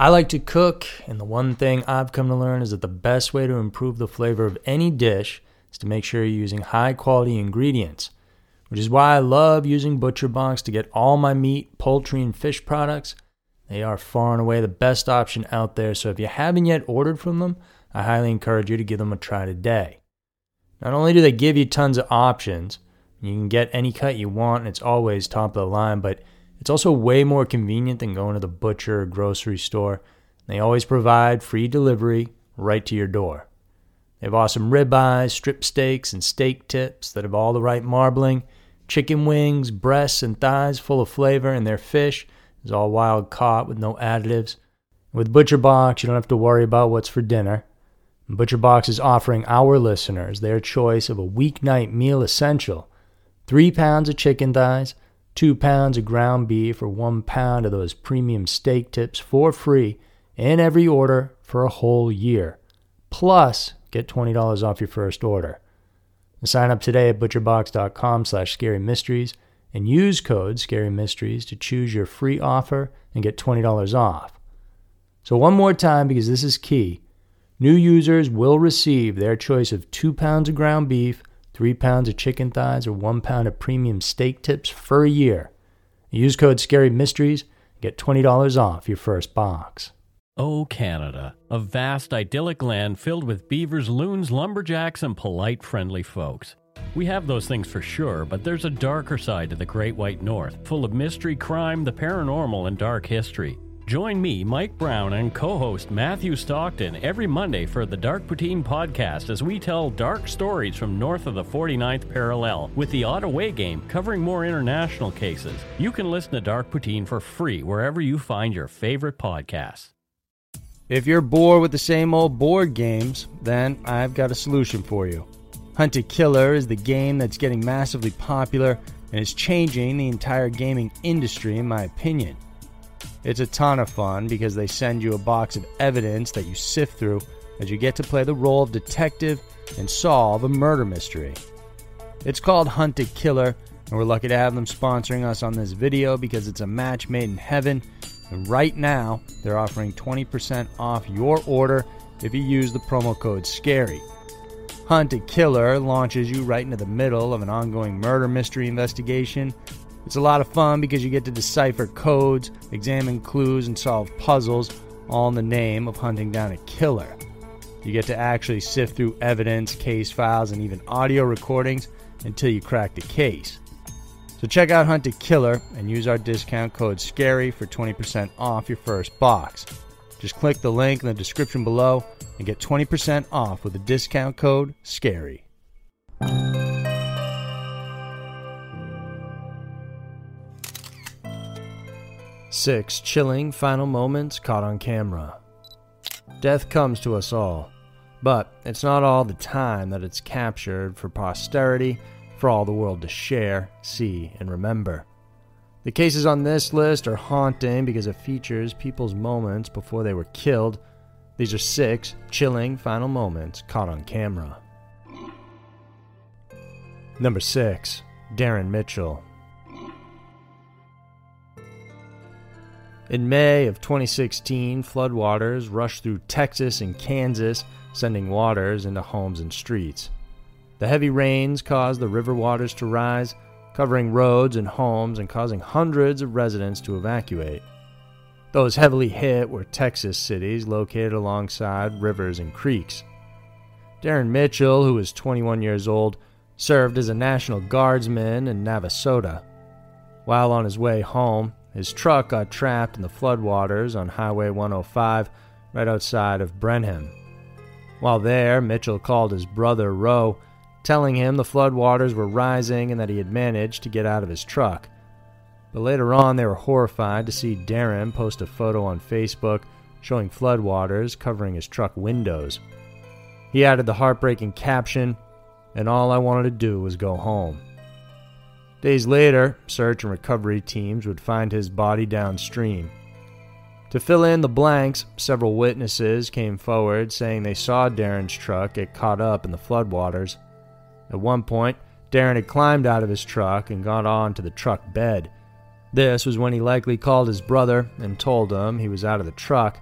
I like to cook, and the one thing I've come to learn is that the best way to improve the flavor of any dish is to make sure you're using high quality ingredients, which is why I love using ButcherBox to get all my meat, poultry, and fish products. They are far and away the best option out there, so if you haven't yet ordered from them, I highly encourage you to give them a try today. Not only do they give you tons of options, you can get any cut you want and it's always top of the line, but it's also way more convenient than going to the butcher or grocery store. They always provide free delivery right to your door. They have awesome ribeyes, strip steaks, and steak tips that have all the right marbling, chicken wings, breasts, and thighs full of flavor, and their fish is all wild caught with no additives. With ButcherBox, you don't have to worry about what's for dinner. ButcherBox is offering our listeners their choice of a weeknight meal essential three pounds of chicken thighs, two pounds of ground beef, or one pound of those premium steak tips for free in every order for a whole year. Plus, get $20 off your first order. Sign up today at butcherbox.com slash scary and use code Scary Mysteries to choose your free offer and get $20 off. So, one more time, because this is key new users will receive their choice of two pounds of ground beef, three pounds of chicken thighs, or one pound of premium steak tips for a year. Use code Scary Mysteries get $20 off your first box. Oh, Canada, a vast idyllic land filled with beavers, loons, lumberjacks, and polite, friendly folks. We have those things for sure, but there's a darker side to the Great White North, full of mystery, crime, the paranormal, and dark history. Join me, Mike Brown, and co host Matthew Stockton every Monday for the Dark Poutine podcast as we tell dark stories from north of the 49th parallel with the Ottawa game covering more international cases. You can listen to Dark Poutine for free wherever you find your favorite podcasts. If you're bored with the same old board games, then I've got a solution for you. Hunt A Killer is the game that's getting massively popular and is changing the entire gaming industry, in my opinion. It's a ton of fun because they send you a box of evidence that you sift through as you get to play the role of detective and solve a murder mystery. It's called Hunt A Killer, and we're lucky to have them sponsoring us on this video because it's a match made in heaven. And right now, they're offering 20% off your order if you use the promo code SCARY. Hunt A Killer launches you right into the middle of an ongoing murder mystery investigation. It's a lot of fun because you get to decipher codes, examine clues, and solve puzzles, all in the name of hunting down a killer. You get to actually sift through evidence, case files, and even audio recordings until you crack the case. So check out Hunt A Killer and use our discount code SCARY for 20% off your first box. Just click the link in the description below and get 20% off with the discount code SCARY. Six chilling final moments caught on camera. Death comes to us all, but it's not all the time that it's captured for posterity, for all the world to share, see, and remember. The cases on this list are haunting because it features people's moments before they were killed. These are six chilling final moments caught on camera. Number 6. Darren Mitchell. In May of 2016, floodwaters rushed through Texas and Kansas, sending waters into homes and streets. The heavy rains caused the river waters to rise, covering roads and homes and causing hundreds of residents to evacuate. Those heavily hit were Texas cities located alongside rivers and creeks. Darren Mitchell, who was 21 years old, served as a National Guardsman in Navasota. While on his way home, his truck got trapped in the floodwaters on Highway 105 right outside of Brenham. While there, Mitchell called his brother Roe telling him the floodwaters were rising and that he had managed to get out of his truck. But later on, they were horrified to see Darren post a photo on Facebook showing floodwaters covering his truck windows. He added the heartbreaking caption, and all I wanted to do was go home. Days later, search and recovery teams would find his body downstream. To fill in the blanks, several witnesses came forward saying they saw Darren's truck get caught up in the floodwaters at one point, Darren had climbed out of his truck and got on to the truck bed. This was when he likely called his brother and told him he was out of the truck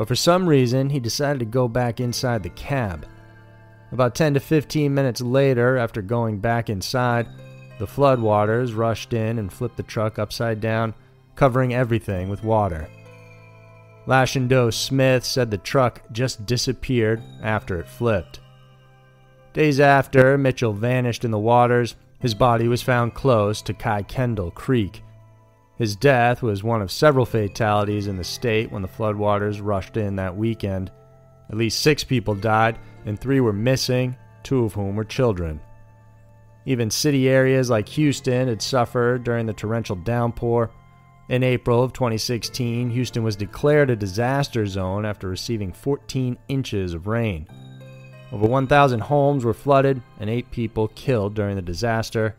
but for some reason he decided to go back inside the cab. About 10 to 15 minutes later, after going back inside, the floodwaters rushed in and flipped the truck upside down, covering everything with water. Lashindo Smith said the truck just disappeared after it flipped. Days after, Mitchell vanished in the waters. His body was found close to Kai Kendall Creek. His death was one of several fatalities in the state when the floodwaters rushed in that weekend. At least six people died, and three were missing, two of whom were children. Even city areas like Houston had suffered during the torrential downpour. In April of 2016, Houston was declared a disaster zone after receiving 14 inches of rain. Over 1,000 homes were flooded and 8 people killed during the disaster.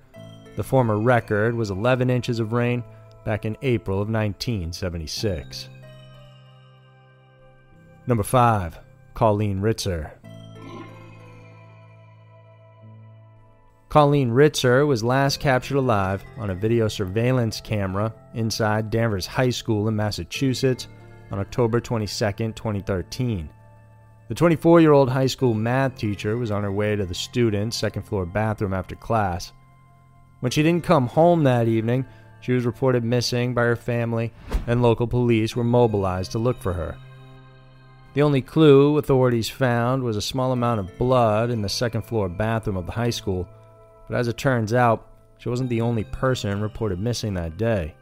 The former record was 11 inches of rain back in April of 1976. Number 5. Colleen Ritzer. Colleen Ritzer was last captured alive on a video surveillance camera inside Danvers High School in Massachusetts on October 22, 2013. The 24 year old high school math teacher was on her way to the student's second floor bathroom after class. When she didn't come home that evening, she was reported missing by her family, and local police were mobilized to look for her. The only clue authorities found was a small amount of blood in the second floor bathroom of the high school but as it turns out, she wasn't the only person reported missing that day.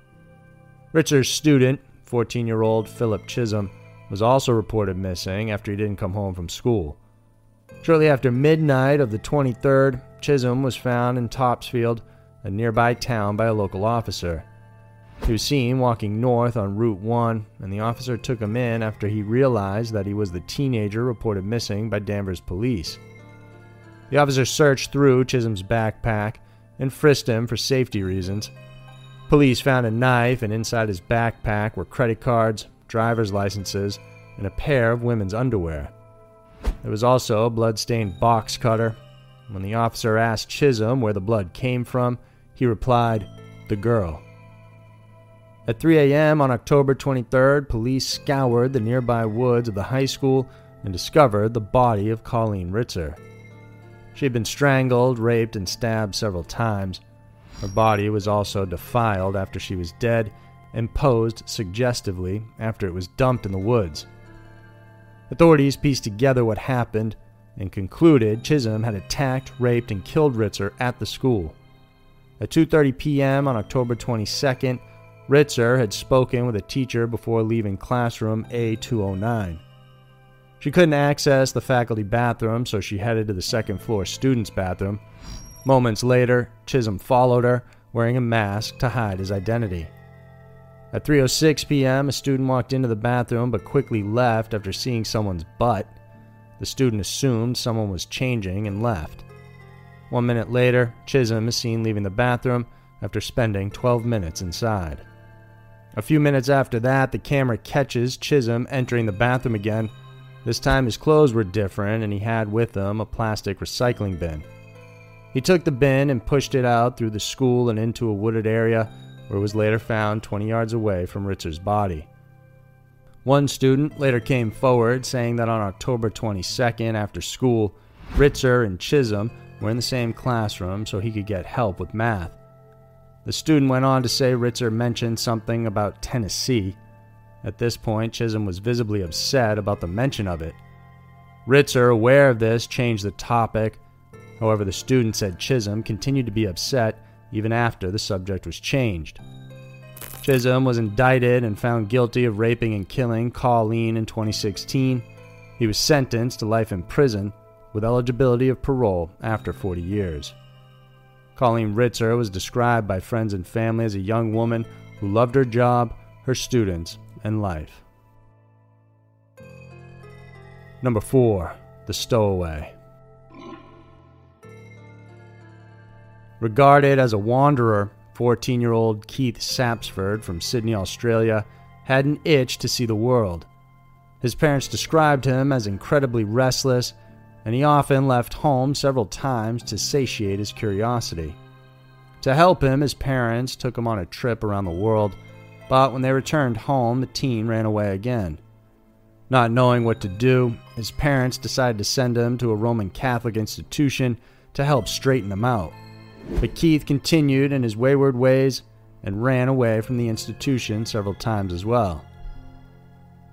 Ritzer's student, 14 year old Philip Chism, was also reported missing after he didn't come home from school. Shortly after midnight of the 23rd, Chism was found in Topsfield, a nearby town, by a local officer. He was seen walking north on Route 1, and the officer took him in after he realized that he was the teenager reported missing by Danvers police. The officer searched through Chism's backpack and frisked him for safety reasons. Police found a knife, and inside his backpack were credit cards, driver's licenses, and a pair of women's underwear. There was also a blood-stained box cutter. When the officer asked Chism where the blood came from, he replied, The girl. At 3 a.m. on October 23rd, police scoured the nearby woods of the high school and discovered the body of Colleen Ritzer. She had been strangled, raped, and stabbed several times. Her body was also defiled after she was dead and posed suggestively after it was dumped in the woods. Authorities pieced together what happened and concluded Chism had attacked, raped, and killed Ritzer at the school. At 2:30 p.m. on October 22nd, Ritzer had spoken with a teacher before leaving classroom A209. She couldn't access the faculty bathroom, so she headed to the second floor student's bathroom. Moments later, Chism followed her, wearing a mask to hide his identity. At 3:06 p.m., a student walked into the bathroom but quickly left after seeing someone's butt. The student assumed someone was changing and left. One minute later, Chism is seen leaving the bathroom after spending 12 minutes inside. A few minutes after that, the camera catches Chism entering the bathroom again this time his clothes were different and he had with him a plastic recycling bin. He took the bin and pushed it out through the school and into a wooded area where it was later found 20 yards away from Ritzer's body. One student later came forward saying that on October 22nd after school, Ritzer and Chism were in the same classroom so he could get help with math. The student went on to say Ritzer mentioned something about Tennessee at this point, Chism was visibly upset about the mention of it. Ritzer, aware of this, changed the topic. However, the student said Chism continued to be upset even after the subject was changed. Chism was indicted and found guilty of raping and killing Colleen in 2016. He was sentenced to life in prison with eligibility of parole after 40 years. Colleen Ritzer was described by friends and family as a young woman who loved her job, her students, and life. Number 4. The Stowaway. Regarded as a wanderer, 14 year old Keith Sapsford from Sydney, Australia, had an itch to see the world. His parents described him as incredibly restless, and he often left home several times to satiate his curiosity. To help him, his parents took him on a trip around the world but when they returned home, the teen ran away again. Not knowing what to do, his parents decided to send him to a Roman Catholic institution to help straighten him out. But Keith continued in his wayward ways and ran away from the institution several times as well.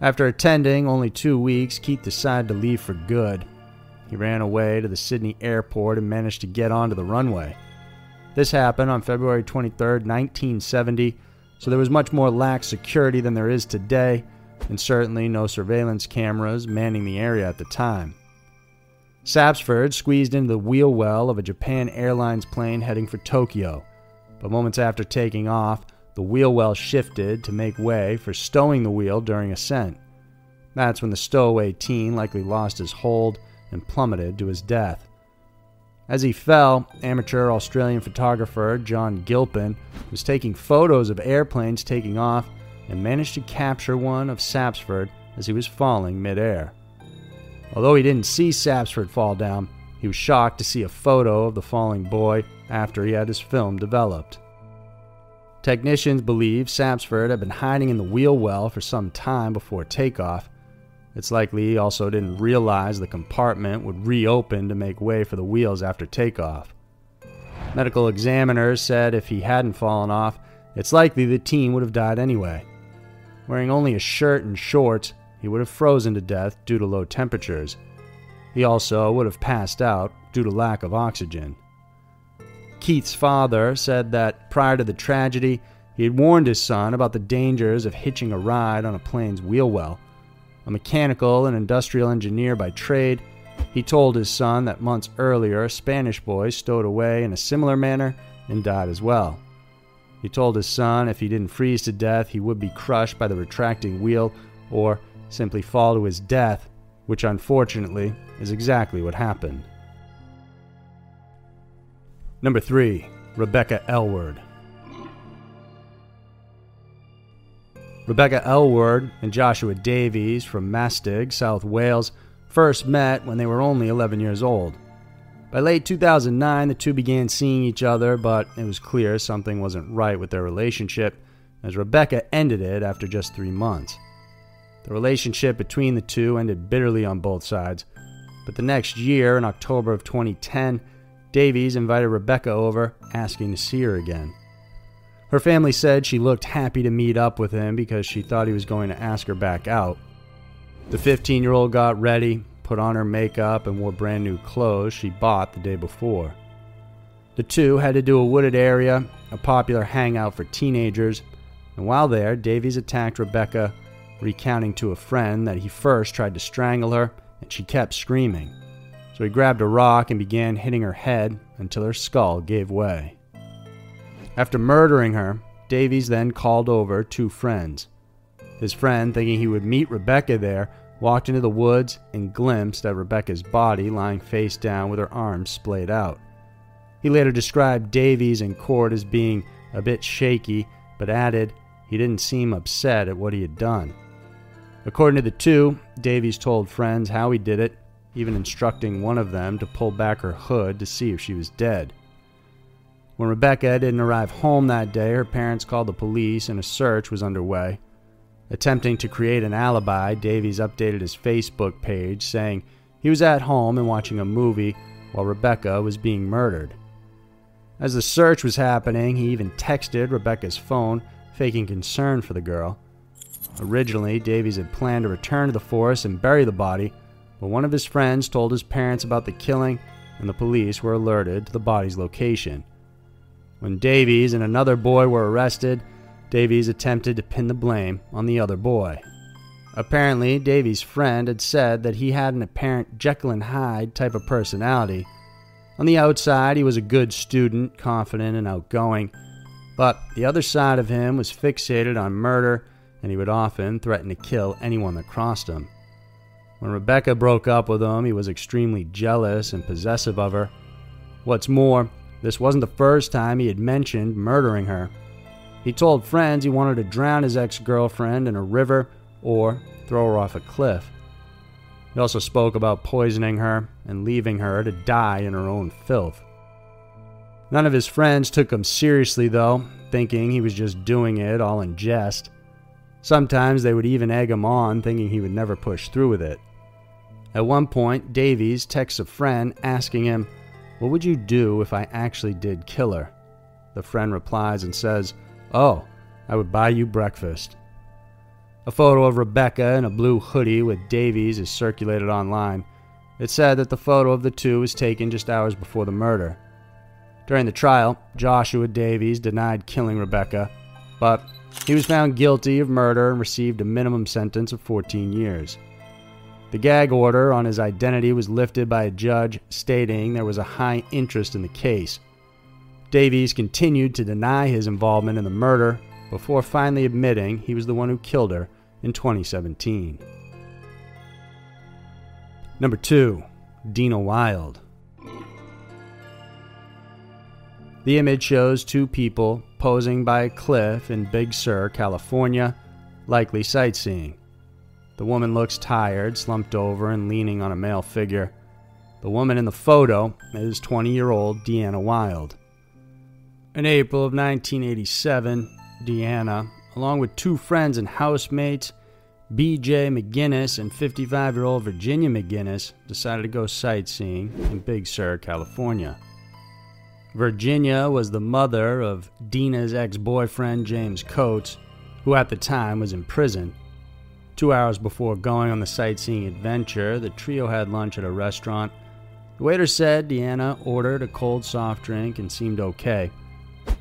After attending only two weeks, Keith decided to leave for good. He ran away to the Sydney airport and managed to get onto the runway. This happened on February 23, 1970, so there was much more lax security than there is today, and certainly no surveillance cameras manning the area at the time. Sapsford squeezed into the wheel well of a Japan Airlines plane heading for Tokyo, but moments after taking off, the wheel well shifted to make way for stowing the wheel during ascent. That's when the stowaway teen likely lost his hold and plummeted to his death. As he fell, amateur Australian photographer John Gilpin was taking photos of airplanes taking off and managed to capture one of Sapsford as he was falling midair. Although he didn't see Sapsford fall down, he was shocked to see a photo of the falling boy after he had his film developed. Technicians believe Sapsford had been hiding in the wheel well for some time before takeoff. It's likely he also didn't realize the compartment would reopen to make way for the wheels after takeoff. Medical examiners said if he hadn't fallen off, it's likely the teen would have died anyway. Wearing only a shirt and shorts, he would have frozen to death due to low temperatures. He also would have passed out due to lack of oxygen. Keith's father said that prior to the tragedy, he had warned his son about the dangers of hitching a ride on a plane's wheel well. A mechanical and industrial engineer by trade, he told his son that months earlier a Spanish boy stowed away in a similar manner and died as well. He told his son if he didn't freeze to death, he would be crushed by the retracting wheel or simply fall to his death, which unfortunately is exactly what happened. Number 3. Rebecca Aylward. Rebecca Aylward and Joshua Davies from Maesteg, South Wales, first met when they were only 11 years old. By late 2009, the two began seeing each other, but it was clear something wasn't right with their relationship, as Rebecca ended it after just three months. The relationship between the two ended bitterly on both sides, but the next year, in October of 2010, Davies invited Rebecca over, asking to see her again. Her family said she looked happy to meet up with him because she thought he was going to ask her back out. The 15 year old got ready, put on her makeup, and wore brand new clothes she bought the day before. The two headed to do a wooded area, a popular hangout for teenagers, and while there, Davies attacked Rebecca, recounting to a friend that he first tried to strangle her and she kept screaming. So he grabbed a rock and began hitting her head until her skull gave way. After murdering her, Davies then called over two friends. His friend, thinking he would meet Rebecca there, walked into the woods and glimpsed at Rebecca's body lying face down with her arms splayed out. He later described Davies in court as being a bit shaky, but added he didn't seem upset at what he had done. According to the two, Davies told friends how he did it, even instructing one of them to pull back her hood to see if she was dead. When Rebecca didn't arrive home that day, her parents called the police and a search was underway. Attempting to create an alibi, Davies updated his Facebook page saying he was at home and watching a movie while Rebecca was being murdered. As the search was happening, he even texted Rebecca's phone, faking concern for the girl. Originally, Davies had planned to return to the forest and bury the body, but one of his friends told his parents about the killing, and the police were alerted to the body's location. When Davies and another boy were arrested, Davies attempted to pin the blame on the other boy. Apparently, Davies' friend had said that he had an apparent Jekyll and Hyde type of personality. On the outside, he was a good student, confident and outgoing, but the other side of him was fixated on murder and he would often threaten to kill anyone that crossed him. When Rebecca broke up with him, he was extremely jealous and possessive of her. What's more, this wasn't the first time he had mentioned murdering her. He told friends he wanted to drown his ex girlfriend in a river or throw her off a cliff. He also spoke about poisoning her and leaving her to die in her own filth. None of his friends took him seriously, though, thinking he was just doing it all in jest. Sometimes they would even egg him on, thinking he would never push through with it. At one point, Davies texts a friend asking him, What would you do if I actually did kill her? The friend replies and says, Oh, I would buy you breakfast. A photo of Rebecca in a blue hoodie with Davies is circulated online. It said that the photo of the two was taken just hours before the murder. During the trial, Joshua Davies denied killing Rebecca, but he was found guilty of murder and received a minimum sentence of 14 years. The gag order on his identity was lifted by a judge stating there was a high interest in the case. Davies continued to deny his involvement in the murder before finally admitting he was the one who killed her in 2017. Number 2. Dina Wild. The image shows two people posing by a cliff in Big Sur, California, likely sightseeing. The woman looks tired, slumped over, and leaning on a male figure. The woman in the photo is 20 year old Deanna Wild. In April of 1987, Deanna, along with two friends and housemates, BJ McGinnis and 55 year old Virginia McGinnis, decided to go sightseeing in Big Sur, California. Virginia was the mother of Dina's ex boyfriend, James Coates, who at the time was in prison. Two hours before going on the sightseeing adventure, the trio had lunch at a restaurant. The waiter said Deanna ordered a cold soft drink and seemed okay.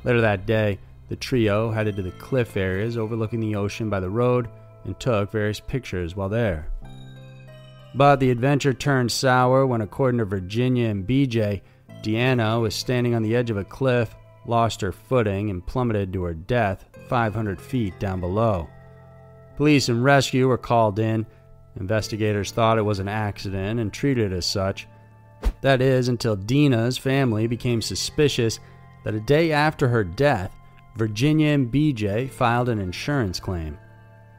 Later that day, the trio headed to the cliff areas overlooking the ocean by the road and took various pictures while there. But the adventure turned sour when, according to Virginia and BJ, Deanna was standing on the edge of a cliff, lost her footing, and plummeted to her death 500 feet down below. Police and rescue were called in. Investigators thought it was an accident and treated it as such. That is, until Dina's family became suspicious that a day after her death, Virginia and BJ filed an insurance claim.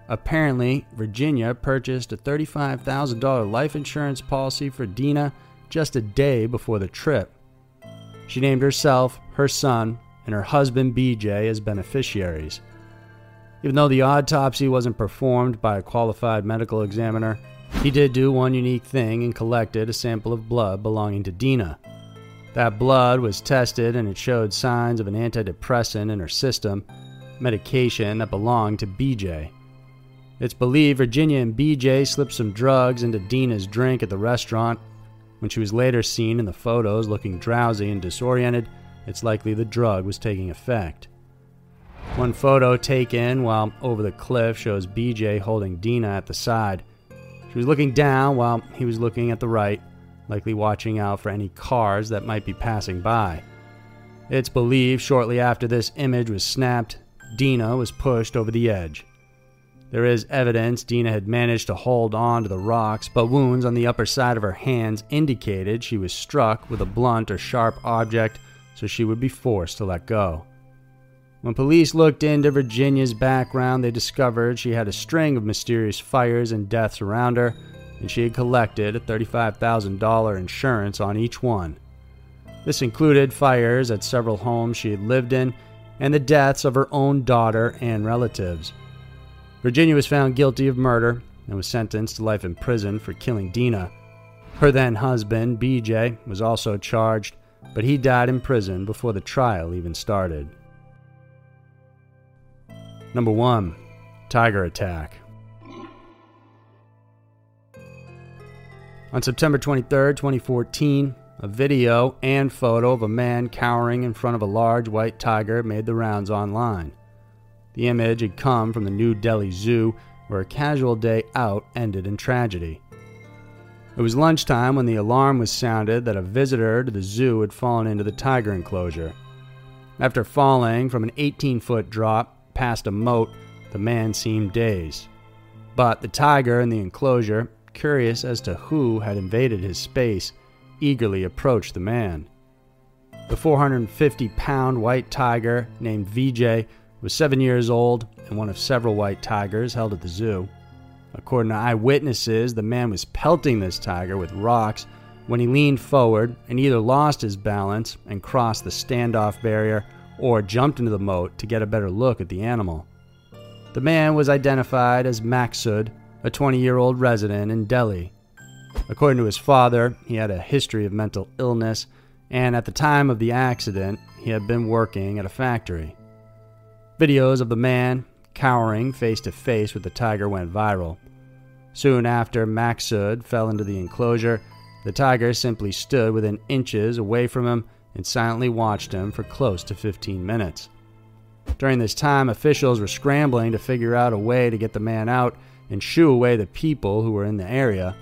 Apparently, Virginia purchased a $35,000 life insurance policy for Dina just a day before the trip. She named herself, her son, and her husband BJ as beneficiaries. Even though the autopsy wasn't performed by a qualified medical examiner, he did do one unique thing and collected a sample of blood belonging to Dina. That blood was tested and it showed signs of an antidepressant in her system, medication that belonged to BJ. It's believed Virginia and BJ slipped some drugs into Dina's drink at the restaurant. When she was later seen in the photos looking drowsy and disoriented, it's likely the drug was taking effect. One photo taken while over the cliff shows BJ holding Dina at the side. She was looking down while he was looking at the right, likely watching out for any cars that might be passing by. It's believed shortly after this image was snapped, Dina was pushed over the edge. There is evidence Dina had managed to hold on to the rocks, but wounds on the upper side of her hands indicated she was struck with a blunt or sharp object, so she would be forced to let go. When police looked into Virginia's background, they discovered she had a string of mysterious fires and deaths around her, and she had collected a $35,000 insurance on each one. This included fires at several homes she had lived in and the deaths of her own daughter and relatives. Virginia was found guilty of murder and was sentenced to life in prison for killing Dina. Her then husband, BJ, was also charged, but he died in prison before the trial even started. Number 1 Tiger Attack. On September 23, 2014, a video and photo of a man cowering in front of a large white tiger made the rounds online. The image had come from the New Delhi Zoo, where a casual day out ended in tragedy. It was lunchtime when the alarm was sounded that a visitor to the zoo had fallen into the tiger enclosure. After falling from an 18 foot drop past a moat, the man seemed dazed. But the tiger in the enclosure, curious as to who had invaded his space, eagerly approached the man. The 450 pound white tiger, named Vijay, was seven years old and one of several white tigers held at the zoo. According to eyewitnesses, the man was pelting this tiger with rocks when he leaned forward and either lost his balance and crossed the standoff barrier or jumped into the moat to get a better look at the animal. The man was identified as Maqsood, a 20 year old resident in Delhi. According to his father, he had a history of mental illness, and at the time of the accident, he had been working at a factory. Videos of the man cowering face to face with the tiger went viral. Soon after Maqsood fell into the enclosure, the tiger simply stood within inches away from him and silently watched him for close to 15 minutes. During this time, officials were scrambling to figure out a way to get the man out and shoo away the people who were in the area.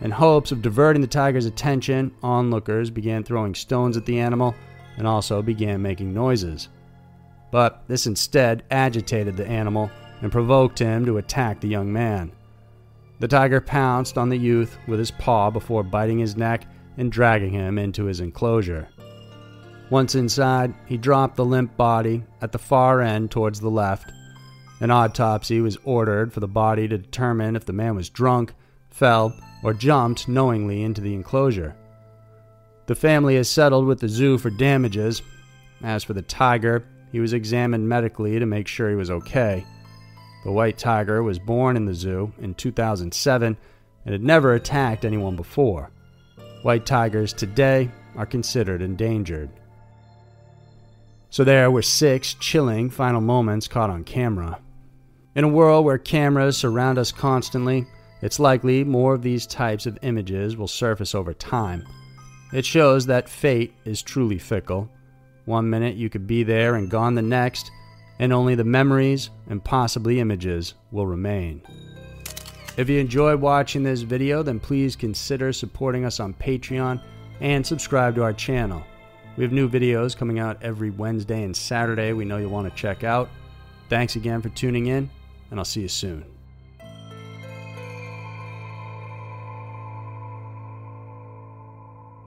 In hopes of diverting the tiger's attention, onlookers began throwing stones at the animal and also began making noises. But this instead agitated the animal and provoked him to attack the young man. The tiger pounced on the youth with his paw before biting his neck and dragging him into his enclosure. Once inside, he dropped the limp body at the far end towards the left. An autopsy was ordered for the body to determine if the man was drunk, fell, or jumped knowingly into the enclosure. The family has settled with the zoo for damages. As for the tiger, he was examined medically to make sure he was okay. The white tiger was born in the zoo in 2007 and had never attacked anyone before. White tigers today are considered endangered. So there were six chilling final moments caught on camera. In a world where cameras surround us constantly, it's likely more of these types of images will surface over time. It shows that fate is truly fickle. One minute you could be there and gone the next, and only the memories and possibly images will remain. If you enjoyed watching this video, then please consider supporting us on Patreon and subscribe to our channel. We have new videos coming out every Wednesday and Saturday we know you'll want to check out. Thanks again for tuning in, and I'll see you soon.